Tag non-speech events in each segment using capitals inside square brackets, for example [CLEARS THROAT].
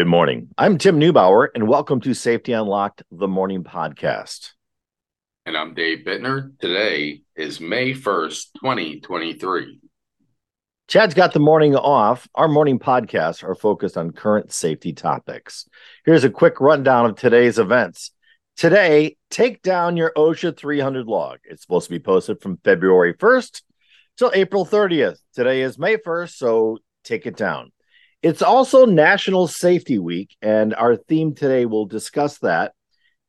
Good morning. I'm Tim Neubauer, and welcome to Safety Unlocked, the morning podcast. And I'm Dave Bittner. Today is May 1st, 2023. Chad's got the morning off. Our morning podcasts are focused on current safety topics. Here's a quick rundown of today's events. Today, take down your OSHA 300 log. It's supposed to be posted from February 1st till April 30th. Today is May 1st, so take it down. It's also National Safety Week, and our theme today will discuss that.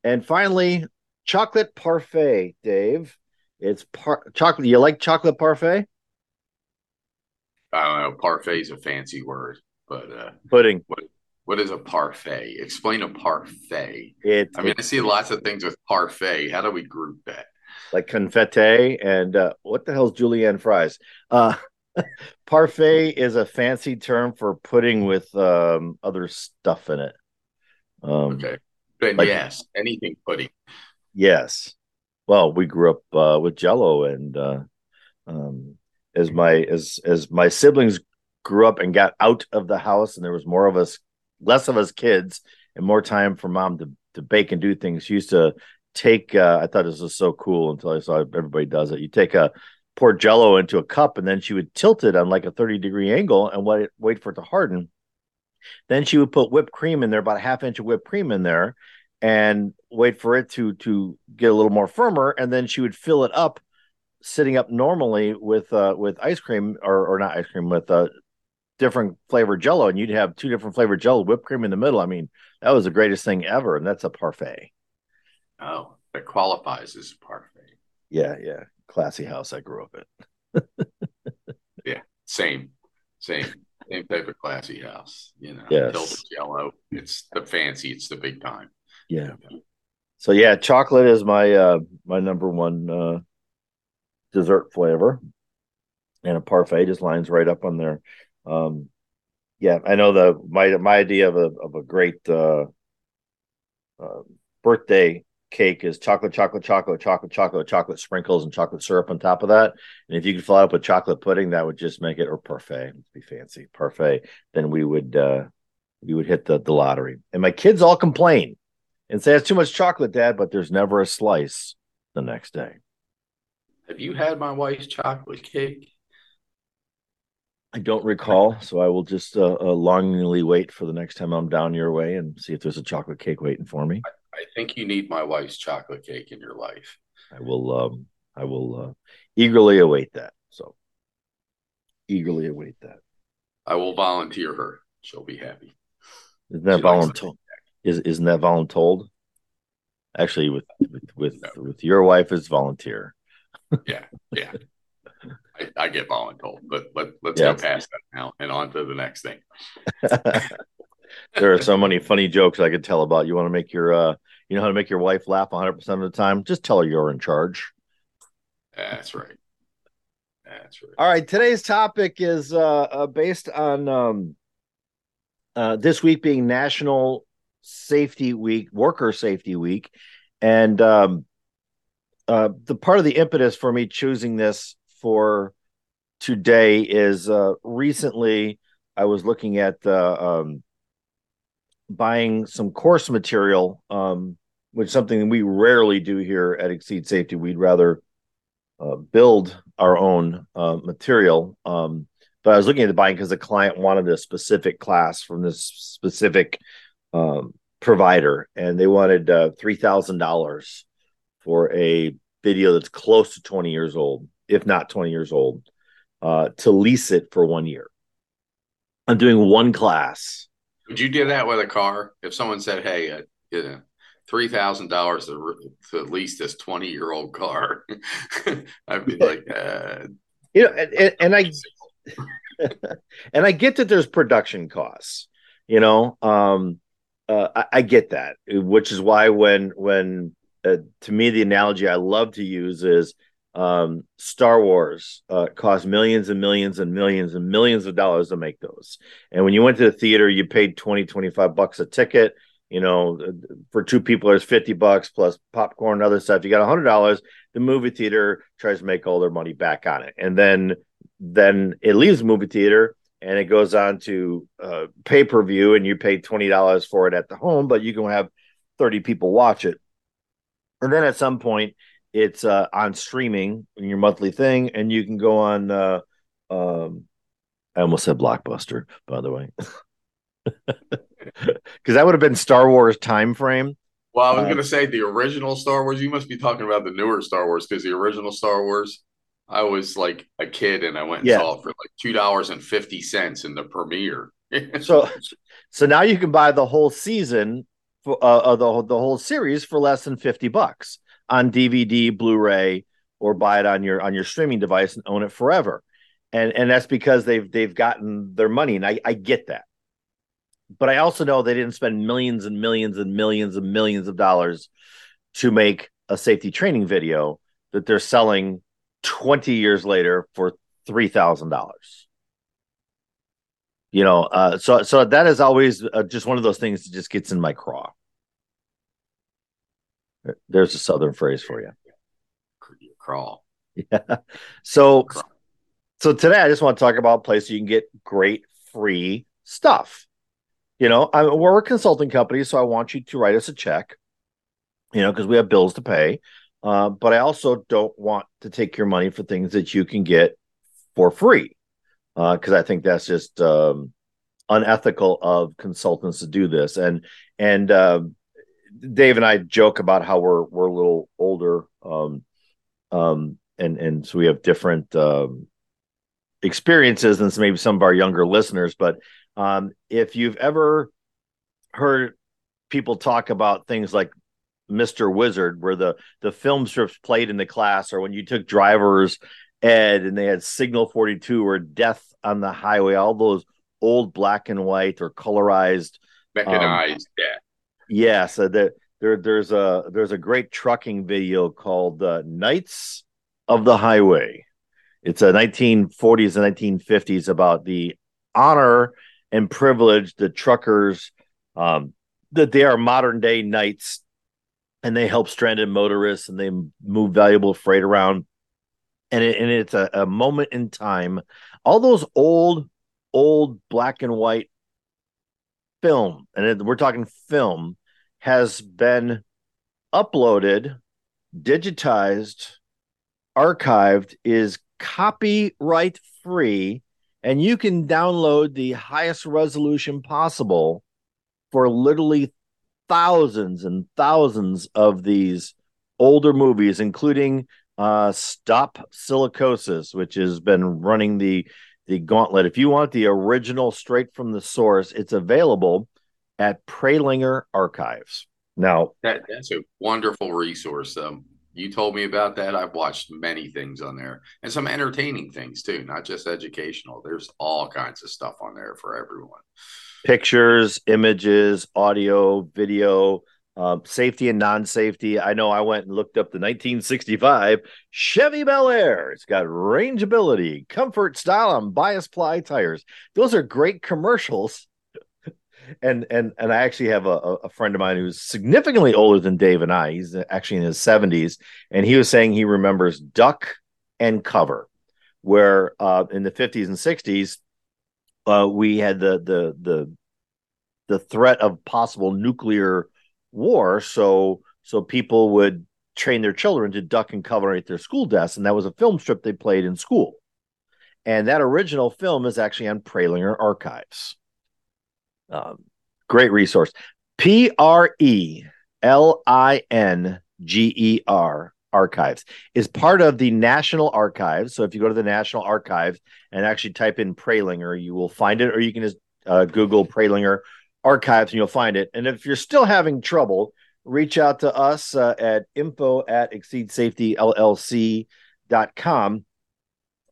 And finally, chocolate parfait, Dave. It's par- chocolate. You like chocolate parfait? I don't know. Parfait is a fancy word, but uh, pudding. What what is a parfait? Explain a parfait. It, I mean, I see lots of things with parfait. How do we group that? Like confetti and uh, what the hell's julienne fries? Uh, [LAUGHS] Parfait is a fancy term for pudding with um, other stuff in it. Um, okay. Then like, yes, anything pudding. Yes. Well, we grew up uh, with Jello, and uh, um, as my as as my siblings grew up and got out of the house, and there was more of us, less of us kids, and more time for mom to to bake and do things. She used to take. Uh, I thought this was so cool until I saw everybody does it. You take a pour jello into a cup and then she would tilt it on like a 30 degree angle and wait, wait for it to harden. Then she would put whipped cream in there, about a half inch of whipped cream in there, and wait for it to to get a little more firmer. And then she would fill it up, sitting up normally with uh with ice cream or or not ice cream with uh different flavored jello, and you'd have two different flavored jello, whipped cream in the middle. I mean, that was the greatest thing ever, and that's a parfait. Oh, that qualifies as a parfait. Yeah, yeah classy house I grew up in. [LAUGHS] yeah, same, same, same type of classy house. You know, yes. yellow. It's the fancy. It's the big time. Yeah. So yeah, chocolate is my uh my number one uh dessert flavor, and a parfait just lines right up on there. Um, yeah, I know the my my idea of a of a great uh, uh birthday cake is chocolate, chocolate, chocolate, chocolate, chocolate, chocolate sprinkles, and chocolate syrup on top of that. And if you could fill it up with chocolate pudding, that would just make it or parfait. Let's be fancy, parfait. Then we would uh we would hit the the lottery. And my kids all complain and say it's too much chocolate, Dad, but there's never a slice the next day. Have you had my wife's chocolate cake? I don't recall, so I will just uh, uh, longingly wait for the next time I'm down your way and see if there's a chocolate cake waiting for me. I think you need my wife's chocolate cake in your life. I will um I will uh, eagerly await that. So eagerly await that. I will volunteer her. She'll be happy. Isn't that voluntold? Is isn't that voluntold? Actually, with with with, no. with your wife is volunteer. yeah, yeah. I, I, get voluntold, but let, let's yes. go past that now and on to the next thing. [LAUGHS] there are so many funny jokes I could tell about. You want to make your, uh, you know how to make your wife laugh 100 percent of the time? Just tell her you're in charge. That's right. That's right. All right. Today's topic is uh, uh based on um, uh, this week being National Safety Week, Worker Safety Week, and um, uh, the part of the impetus for me choosing this for today is uh, recently I was looking at the um, buying some course material, um, which is something we rarely do here at Exceed Safety. We'd rather uh, build our own uh, material. Um, but I was looking at the buying because the client wanted a specific class from this specific um, provider, and they wanted uh, three thousand dollars for a video that's close to twenty years old, if not twenty years old, uh, to lease it for one year. I'm doing one class would you do that with a car? If someone said, "Hey, uh, you know, three thousand dollars to lease this twenty year old car," [LAUGHS] I'd be like, uh, [LAUGHS] you know, and, and I [LAUGHS] and I get that there's production costs. You know, um, uh, I, I, get that, which is why when when uh, to me the analogy I love to use is um, Star Wars uh, cost millions and millions and millions and millions of dollars to make those. And when you went to the theater, you paid 20, 25 bucks a ticket. You know, for two people, there's 50 bucks plus popcorn and other stuff. You got $100. The movie theater tries to make all their money back on it. And then then it leaves the movie theater and it goes on to uh, pay per view, and you pay twenty dollars for it at the home, but you can have thirty people watch it, and then at some point it's uh, on streaming in your monthly thing, and you can go on. Uh, um, I almost said Blockbuster, by the way, [LAUGHS] because that would have been Star Wars time frame. Well, I was uh, going to say the original Star Wars. You must be talking about the newer Star Wars because the original Star Wars I was like a kid and I went and yeah. saw it for like two dollars and fifty cents in the premiere. [LAUGHS] so, so now you can buy the whole season for uh, the the whole series for less than fifty bucks on DVD, Blu-ray, or buy it on your on your streaming device and own it forever. And and that's because they've they've gotten their money, and I I get that. But I also know they didn't spend millions and millions and millions and millions of dollars to make a safety training video that they're selling 20 years later for $3,000. You know, uh, so so that is always uh, just one of those things that just gets in my craw. There's a southern phrase for you. Crawl. [LAUGHS] Yeah. So crawl. so today I just want to talk about a place you can get great free stuff. You know, I, we're a consulting company, so I want you to write us a check. You know, because we have bills to pay. Uh, but I also don't want to take your money for things that you can get for free because uh, I think that's just um, unethical of consultants to do this. And and uh, Dave and I joke about how we're we're a little older, um, um, and and so we have different um, experiences than maybe some of our younger listeners. But um, if you've ever heard people talk about things like Mr. Wizard, where the the film strips played in the class, or when you took driver's ed and they had Signal 42 or Death on the Highway, all those old black and white or colorized mechanized um, death. Yeah, so there, there there's a there's a great trucking video called uh, Knights of the Highway. It's a 1940s and 1950s about the honor and privilege the truckers um, that they are modern day knights and they help stranded motorists and they move valuable freight around. And, it, and it's a, a moment in time. All those old, old black and white film, and it, we're talking film, has been uploaded, digitized, archived, is copyright free, and you can download the highest resolution possible for literally thousands and thousands of these older movies, including uh, Stop Silicosis, which has been running the the gauntlet. If you want the original straight from the source, it's available at Prelinger Archives. Now, that, that's a wonderful resource. Um, you told me about that. I've watched many things on there and some entertaining things too, not just educational. There's all kinds of stuff on there for everyone pictures, images, audio, video, um, safety and non-safety. I know I went and looked up the 1965 Chevy Bel Air. It's got rangeability, comfort, style, and bias ply tires. Those are great commercials. And and and I actually have a, a friend of mine who's significantly older than Dave and I. He's actually in his 70s, and he was saying he remembers Duck and Cover, where uh, in the 50s and 60s uh, we had the the the the threat of possible nuclear war. So so people would train their children to duck and cover at their school desks, and that was a film strip they played in school. And that original film is actually on Prelinger Archives. Um, great resource. P R E L I N G E R Archives is part of the National Archives. So if you go to the National Archives and actually type in Prelinger, you will find it, or you can just uh, Google Prelinger Archives and you'll find it. And if you're still having trouble, reach out to us uh, at info at exceedsafetyllc.com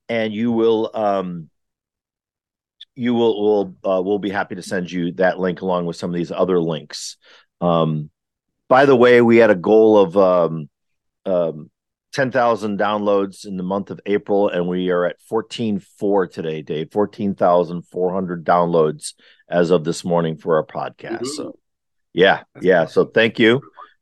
and you will um, you will will uh, we'll be happy to send you that link along with some of these other links. Um, by the way, we had a goal of um, um, 10,000 downloads in the month of April, and we are at 14.4 today, Dave. 14,400 downloads as of this morning for our podcast. So, yeah, That's yeah. Awesome. So, thank you.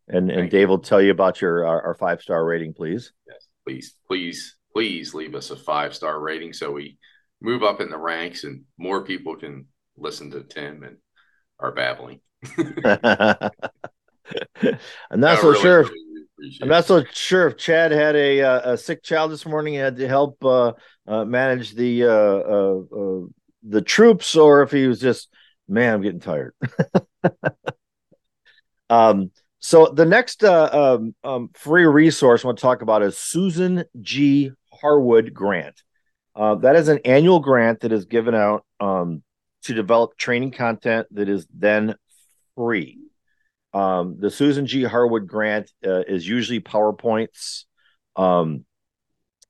And and Dave will tell you about your our, our five star rating, please. Yes, please, please, please leave us a five star rating so we move up in the ranks and more people can listen to Tim and our babbling. [LAUGHS] [LAUGHS] I'm not so really, sure. If, really I'm not so sure if Chad had a, uh, a sick child this morning and had to help uh, uh, manage the uh, uh, uh, the troops, or if he was just, man, I'm getting tired. [LAUGHS] um, so the next um, um, free resource I want to talk about is Susan G. Harwood Grant. That is an annual grant that is given out um, to develop training content that is then free. Um, the Susan G. Harwood grant uh, is usually PowerPoints um,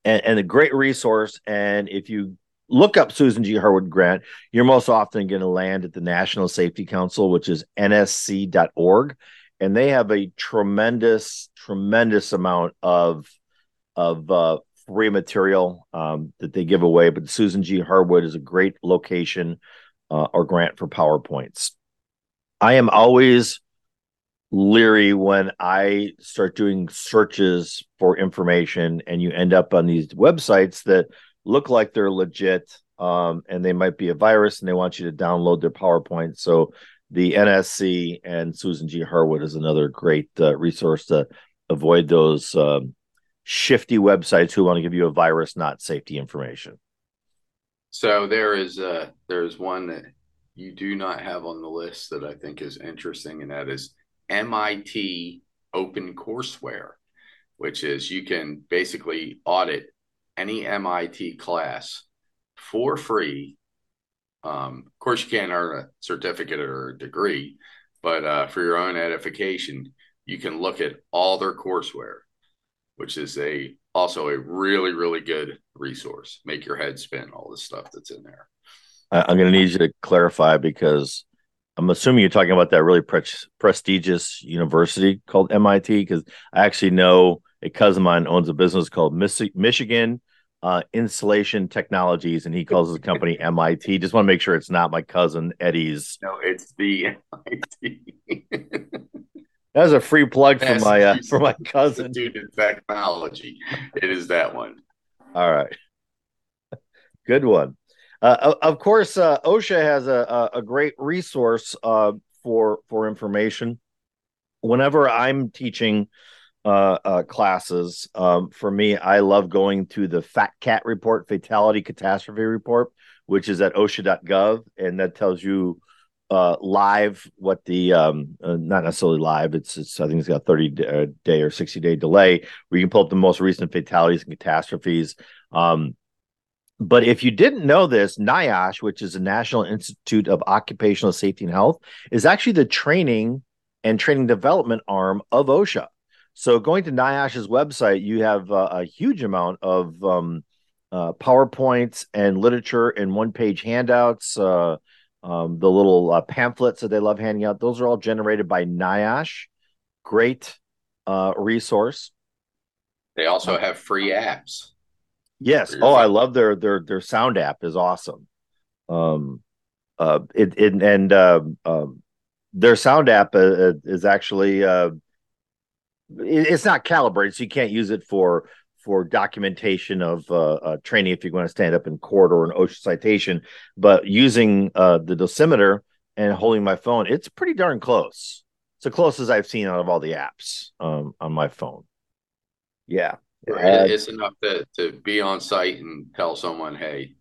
and, and, a great resource. And if you look up Susan G. Harwood grant, you're most often going to land at the National Safety Council, which is nsc.org. And they have a tremendous, tremendous amount of, of uh, free material um, that they give away. But Susan G. Harwood is a great location uh, or grant for PowerPoints. I am always leery when I start doing searches for information and you end up on these websites that look like they're legit um, and they might be a virus and they want you to download their PowerPoint. So the NSC and Susan G. Harwood is another great uh, resource to avoid those um, shifty websites who want to give you a virus, not safety information. So there is uh there is one that you do not have on the list that I think is interesting, and that is MIT Open Courseware, which is you can basically audit any MIT class for free. Um, of course, you can't earn a certificate or a degree, but uh, for your own edification, you can look at all their courseware, which is a also a really really good resource. Make your head spin all the stuff that's in there. I'm going to need you to clarify because I'm assuming you're talking about that really pre- prestigious university called MIT because I actually know a cousin of mine owns a business called Mich- Michigan uh, Insulation Technologies, and he calls his company [LAUGHS] MIT. Just want to make sure it's not my cousin Eddie's. No, it's the MIT. [LAUGHS] that was a free plug for my uh, for my cousin. Institute of Technology. It is that one. All right, [LAUGHS] good one. Uh, of course, uh, OSHA has a, a great resource uh, for for information. Whenever I'm teaching uh, uh, classes, um, for me, I love going to the Fat Cat report, Fatality Catastrophe Report, which is at OSHA.gov, and that tells you uh, live what the um, not necessarily live. It's, it's I think it's got 30 day or 60 day delay where you can pull up the most recent fatalities and catastrophes. Um, but if you didn't know this, NIOSH, which is the National Institute of Occupational Safety and Health, is actually the training and training development arm of OSHA. So going to NIOSH's website, you have uh, a huge amount of um, uh, PowerPoints and literature and one-page handouts. Uh, um, the little uh, pamphlets that they love handing out; those are all generated by NIOSH. Great uh, resource. They also have free apps. Yes. Oh, I love their their their sound app is awesome. Um, uh, it, it and uh, um, their sound app uh, uh is actually uh, it, it's not calibrated, so you can't use it for for documentation of uh, uh, training if you're going to stand up in court or an OSHA citation. But using uh, the dosimeter and holding my phone, it's pretty darn close. It's the closest I've seen out of all the apps um, on my phone. Yeah. Right. It's enough to, to be on site and tell someone, hey,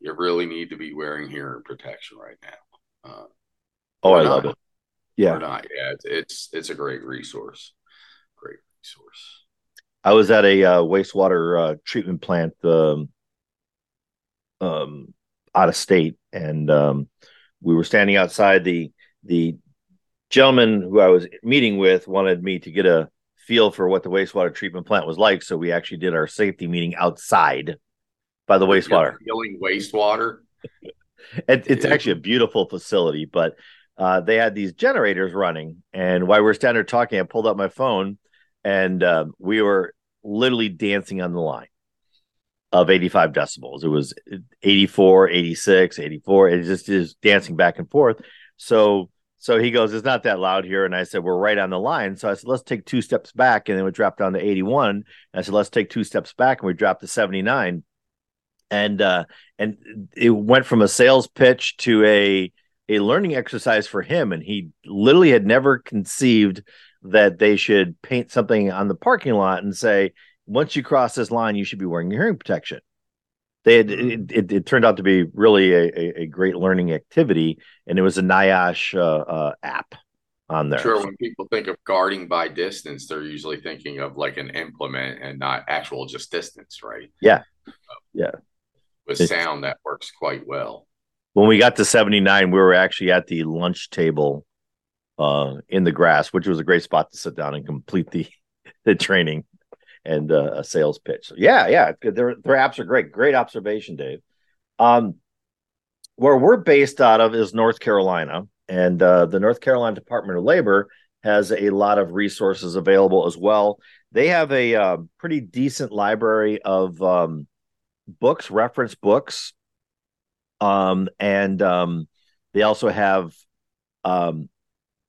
you really need to be wearing hearing protection right now. Uh, oh, I not, love it. Yeah. Or not. Yeah. It's, it's, it's a great resource. Great resource. I was at a uh, wastewater uh, treatment plant um, um, out of state, and um, we were standing outside. The the gentleman who I was meeting with wanted me to get a feel for what the wastewater treatment plant was like. So we actually did our safety meeting outside by the wastewater. Feeling wastewater. [LAUGHS] it, it's actually a beautiful facility, but uh, they had these generators running. And while we were standing there talking, I pulled up my phone and uh, we were literally dancing on the line of 85 decibels. It was 84, 86, 84. It just is dancing back and forth. So so he goes, It's not that loud here. And I said, We're right on the line. So I said, Let's take two steps back. And then we dropped down to 81. And I said, Let's take two steps back. And we dropped to 79. and uh, and it went from a sales pitch to a a learning exercise for him, and he literally had never conceived that they should paint something on the parking lot and say, once you cross this line, you should be wearing your hearing protection. They had, mm-hmm. it, it, it turned out to be really a, a, great learning activity, and it was a NIOSH uh, uh, app on there. Sure. When people think of guarding by distance, they're usually thinking of like an implement and not actual just distance, right? Yeah. yeah. With sound, that works quite well. When we got to 79, we were actually at the lunch table uh, in the grass, which was a great spot to sit down and complete the, [LAUGHS] the training and uh, a sales pitch. So yeah, yeah, their their apps are great. Great observation, Dave. Um, where we're based out of is North Carolina, and uh, the North Carolina Department of Labor has a lot of resources available as well. They have a uh, pretty decent library of um, books, reference books, um, and um, they also have um,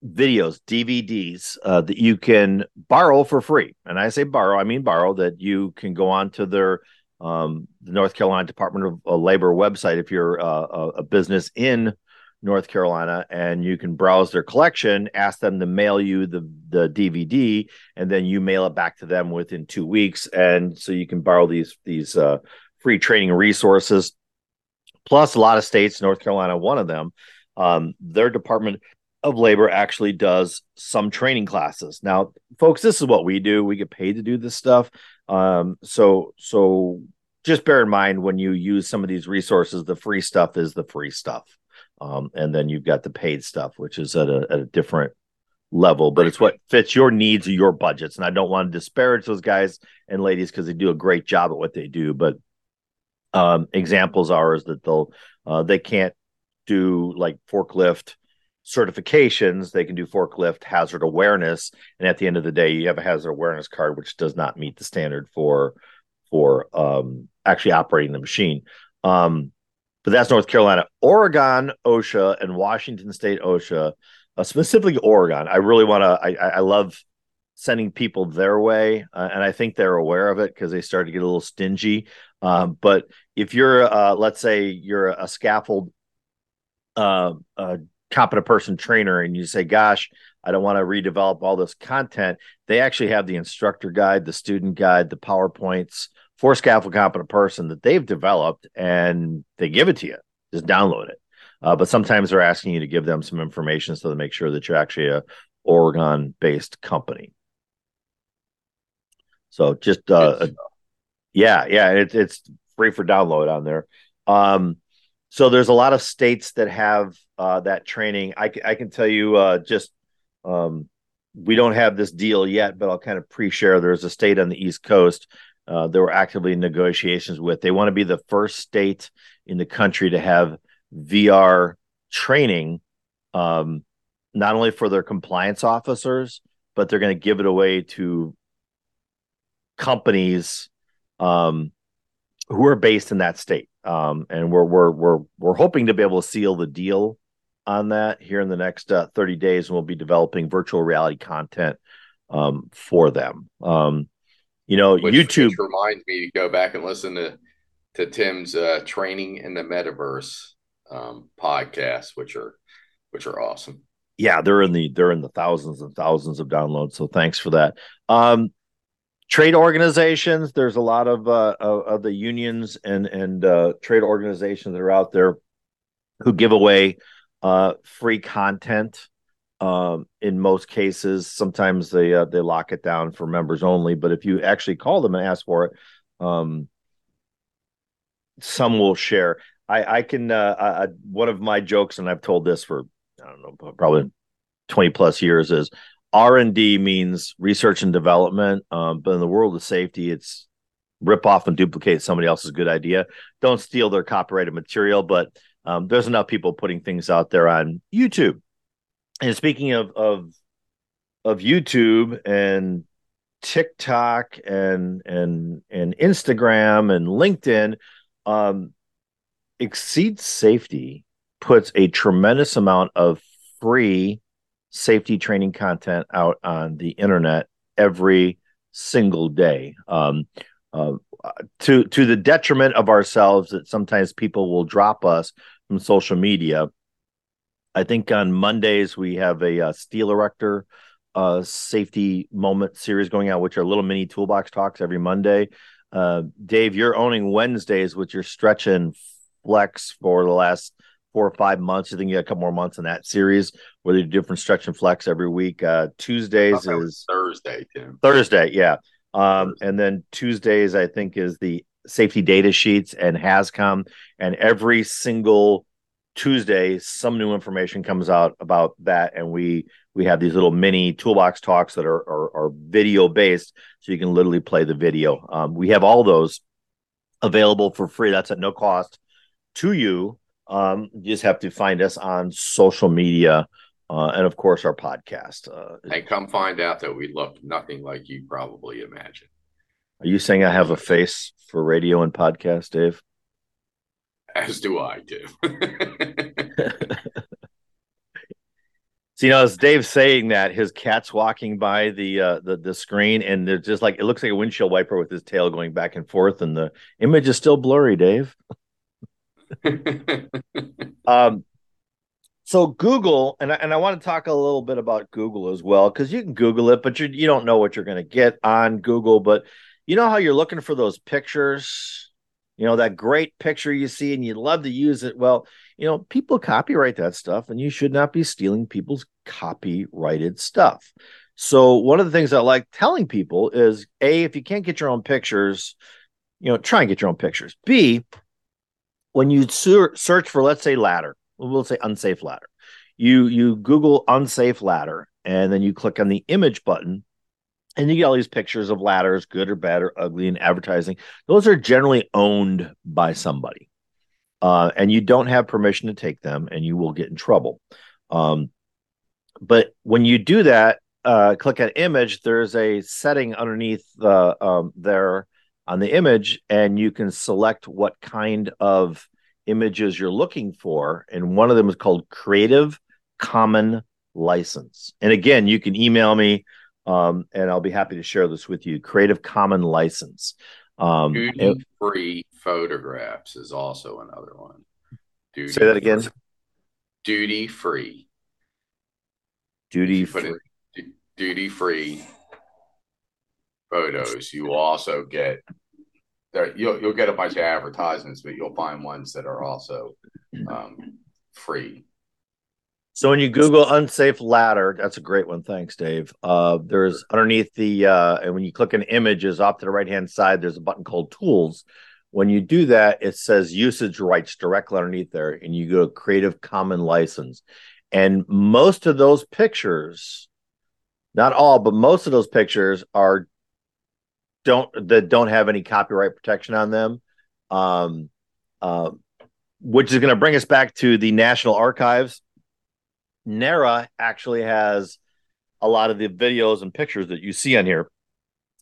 videos, DVDs uh, that you can borrow for free. And I say borrow, I mean borrow that you can go on to their um, the North Carolina Department of uh, Labor website if you're uh, a business in North Carolina and you can browse their collection, ask them to mail you the the DVD, and then you mail it back to them within two weeks. And so you can borrow these these uh, free training resources. Plus, a lot of states, North Carolina, one of them, um, their Department of Labor actually does some training classes. Now, folks, this is what we do. We get paid to do this stuff. Um, so so just bear in mind when you use some of these resources, the free stuff is the free stuff. Um, and then you've got the paid stuff, which is at a, at a different level, but it's what fits your needs or your budgets. And I don't want to disparage those guys and ladies because they do a great job at what they do. But um, examples are is that they'll uh, they can't do like forklift certifications, they can do forklift hazard awareness, and at the end of the day, you have a hazard awareness card which does not meet the standard for for um, actually operating the machine. Um, but that's North Carolina, Oregon, OSHA, and Washington State OSHA, uh, specifically Oregon. I really want to. I, I love sending people their way, uh, and I think they're aware of it because they start to get a little stingy. Um, but if you're, uh, let's say, you're a scaffold uh, uh, competent person trainer and you say, gosh, I don't want to redevelop all this content, they actually have the instructor guide, the student guide, the PowerPoints for Scaffold Competent Person that they've developed and they give it to you. Just download it. Uh, but sometimes they're asking you to give them some information so to make sure that you're actually a Oregon based company. So just uh, yeah, yeah, it, it's free for download on there. Um, so there's a lot of states that have uh, that training. I, I can tell you uh, just um, we don't have this deal yet, but I'll kind of pre-share. There's a state on the East Coast uh, that we're actively in negotiations with. They want to be the first state in the country to have VR training, um, not only for their compliance officers, but they're going to give it away to companies um, who are based in that state um, and we're we're we're we're hoping to be able to seal the deal on that here in the next uh, 30 days, and we'll be developing virtual reality content um, for them. Um, you know, which, YouTube which reminds me to go back and listen to to Tim's uh, training in the metaverse um, podcast, which are which are awesome. Yeah, they're in the they're in the thousands and thousands of downloads. So thanks for that. Um, trade organizations. There's a lot of uh, of, the unions and and uh, trade organizations that are out there who give away uh, free content. Um, in most cases sometimes they uh, they lock it down for members only but if you actually call them and ask for it um, some will share. I i can uh, I, one of my jokes and i've told this for i don't know probably 20 plus years is R and D means research and development, um, but in the world of safety, it's rip off and duplicate somebody else's good idea. Don't steal their copyrighted material, but um, there's enough people putting things out there on YouTube. And speaking of of of YouTube and TikTok and and and Instagram and LinkedIn, um, Exceed Safety puts a tremendous amount of free safety training content out on the internet every single day. Um, uh, to to the detriment of ourselves that sometimes people will drop us from social media. I think on Mondays we have a, a uh, steel erector uh, safety moment series going out, which are little mini toolbox talks every Monday. Uh, Dave, you're owning Wednesdays with your stretch and flex for the last four or five months. I think you got a couple more months in that series where they do different stretch and flex every week. Uh, Tuesdays is Thursday, Tim. Thursday, yeah. Um, and then Tuesdays, I think, is the safety data sheets and HazCom. And every single Tuesday, some new information comes out about that, and we we have these little mini toolbox talks that are are, are video based, so you can literally play the video. Um, we have all those available for free. That's at no cost to you. Um, you just have to find us on social media. Uh, and of course, our podcast. Uh, and come find out that we look nothing like you probably imagine. Are you saying I have a face for radio and podcast, Dave? As do I, too. So [LAUGHS] you [LAUGHS] know, as Dave's saying that, his cat's walking by the uh, the the screen, and they're just like it looks like a windshield wiper with his tail going back and forth, and the image is still blurry. Dave. [LAUGHS] [LAUGHS] um, so Google, and I, and I want to talk a little bit about Google as well, because you can Google it, but you you don't know what you're going to get on Google. But you know how you're looking for those pictures, you know that great picture you see, and you love to use it. Well, you know, people copyright that stuff, and you should not be stealing people's copyrighted stuff. So, one of the things I like telling people is A, if you can't get your own pictures, you know, try and get your own pictures. B, when you search for, let's say, ladder, we'll say unsafe ladder, you you Google unsafe ladder, and then you click on the image button, and you get all these pictures of ladders, good or bad or ugly, and advertising. Those are generally owned by somebody uh, and you don't have permission to take them, and you will get in trouble. Um, but when you do that, uh, click on image. There's a setting underneath the um, there on the image, and you can select what kind of images you're looking for. And one of them is called Creative Common License. And again, you can email me, um, and I'll be happy to share this with you. Creative Common License. Um, Duty free photographs is also another one. Duty say that again. Duty free. Duty free. Duty free photos. You will also get there. You'll you'll get a bunch of advertisements, but you'll find ones that are also um, free. So when you Google unsafe ladder, that's a great one. Thanks, Dave. Uh, there's underneath the uh, and when you click on images off to the right hand side, there's a button called tools. When you do that, it says usage rights directly underneath there, and you go Creative Common license. And most of those pictures, not all, but most of those pictures are don't that don't have any copyright protection on them. Um, uh, which is going to bring us back to the National Archives NARA actually has a lot of the videos and pictures that you see on here.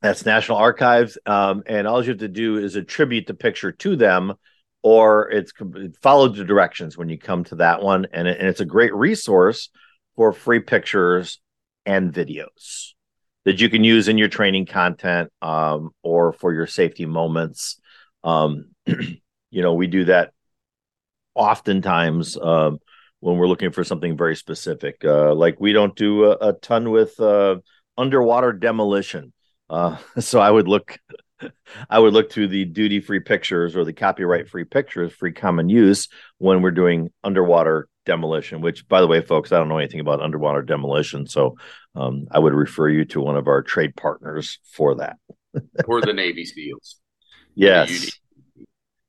That's National Archives, um, and all you have to do is attribute the picture to them, or it's follow the directions when you come to that one, and, it, and it's a great resource for free pictures and videos that you can use in your training content um, or for your safety moments. Um, [CLEARS THROAT] you know, we do that oftentimes. Um, when we're looking for something very specific. Uh, like we don't do a, a ton with uh, underwater demolition. Uh, [LAUGHS] so I would look, [LAUGHS] I would look to the duty free pictures or the copyright free pictures, free common use when we're doing underwater demolition. Which, by the way, folks, I don't know anything about underwater demolition, so um, I would refer you to one of our trade partners for that. [LAUGHS] or the Navy SEALs. Yes.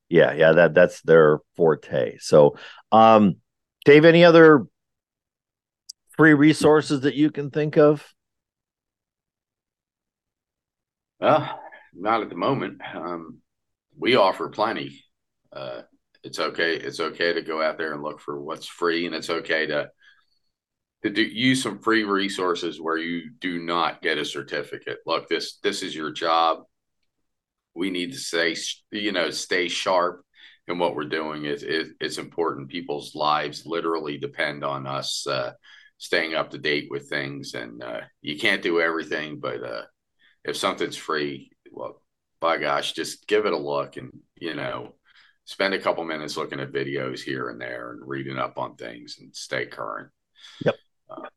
Yeah, yeah, that that's their forte. So, um, Dave, any other free resources that you can think of? Well, not at the moment. Um, we offer plenty. Uh, it's okay. It's okay to go out there and look for what's free, and it's okay to to do, use some free resources where you do not get a certificate. Look, this this is your job. We need to stay, you know, stay sharp and what we're doing is, is it's important. People's lives literally depend on us uh, staying up to date with things, and uh, you can't do everything. But uh, if something's free, well, by gosh, just give it a look and, you know, spend a couple minutes looking at videos here and there and reading up on things and stay current. Yep. Uh,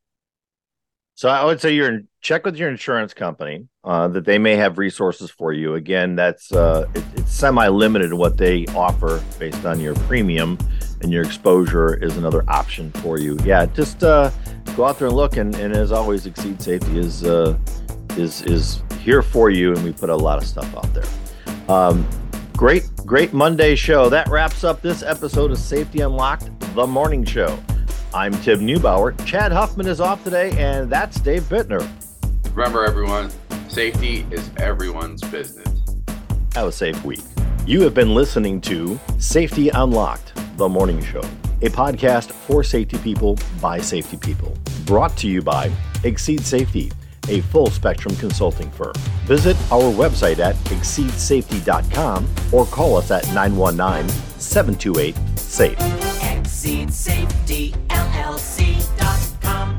so I would say you're in, check with your insurance company uh, that they may have resources for you. Again, that's uh, it, it's semi-limited what they offer based on your premium, and your exposure is another option for you. Yeah, just uh, go out there and look. And, and as always, Exceed Safety is uh, is is here for you, and we put a lot of stuff out there. Um, great, great Monday show. That wraps up this episode of Safety Unlocked, the morning show. I'm Tim Neubauer. Chad Huffman is off today, and that's Dave Bittner. Remember, everyone, safety is everyone's business. Have a safe week. You have been listening to Safety Unlocked, the morning show, a podcast for safety people by safety people. Brought to you by Exceed Safety, a full spectrum consulting firm. Visit our website at exceedsafety.com or call us at 919 728 SAFE. Exceed Safety LLC.com.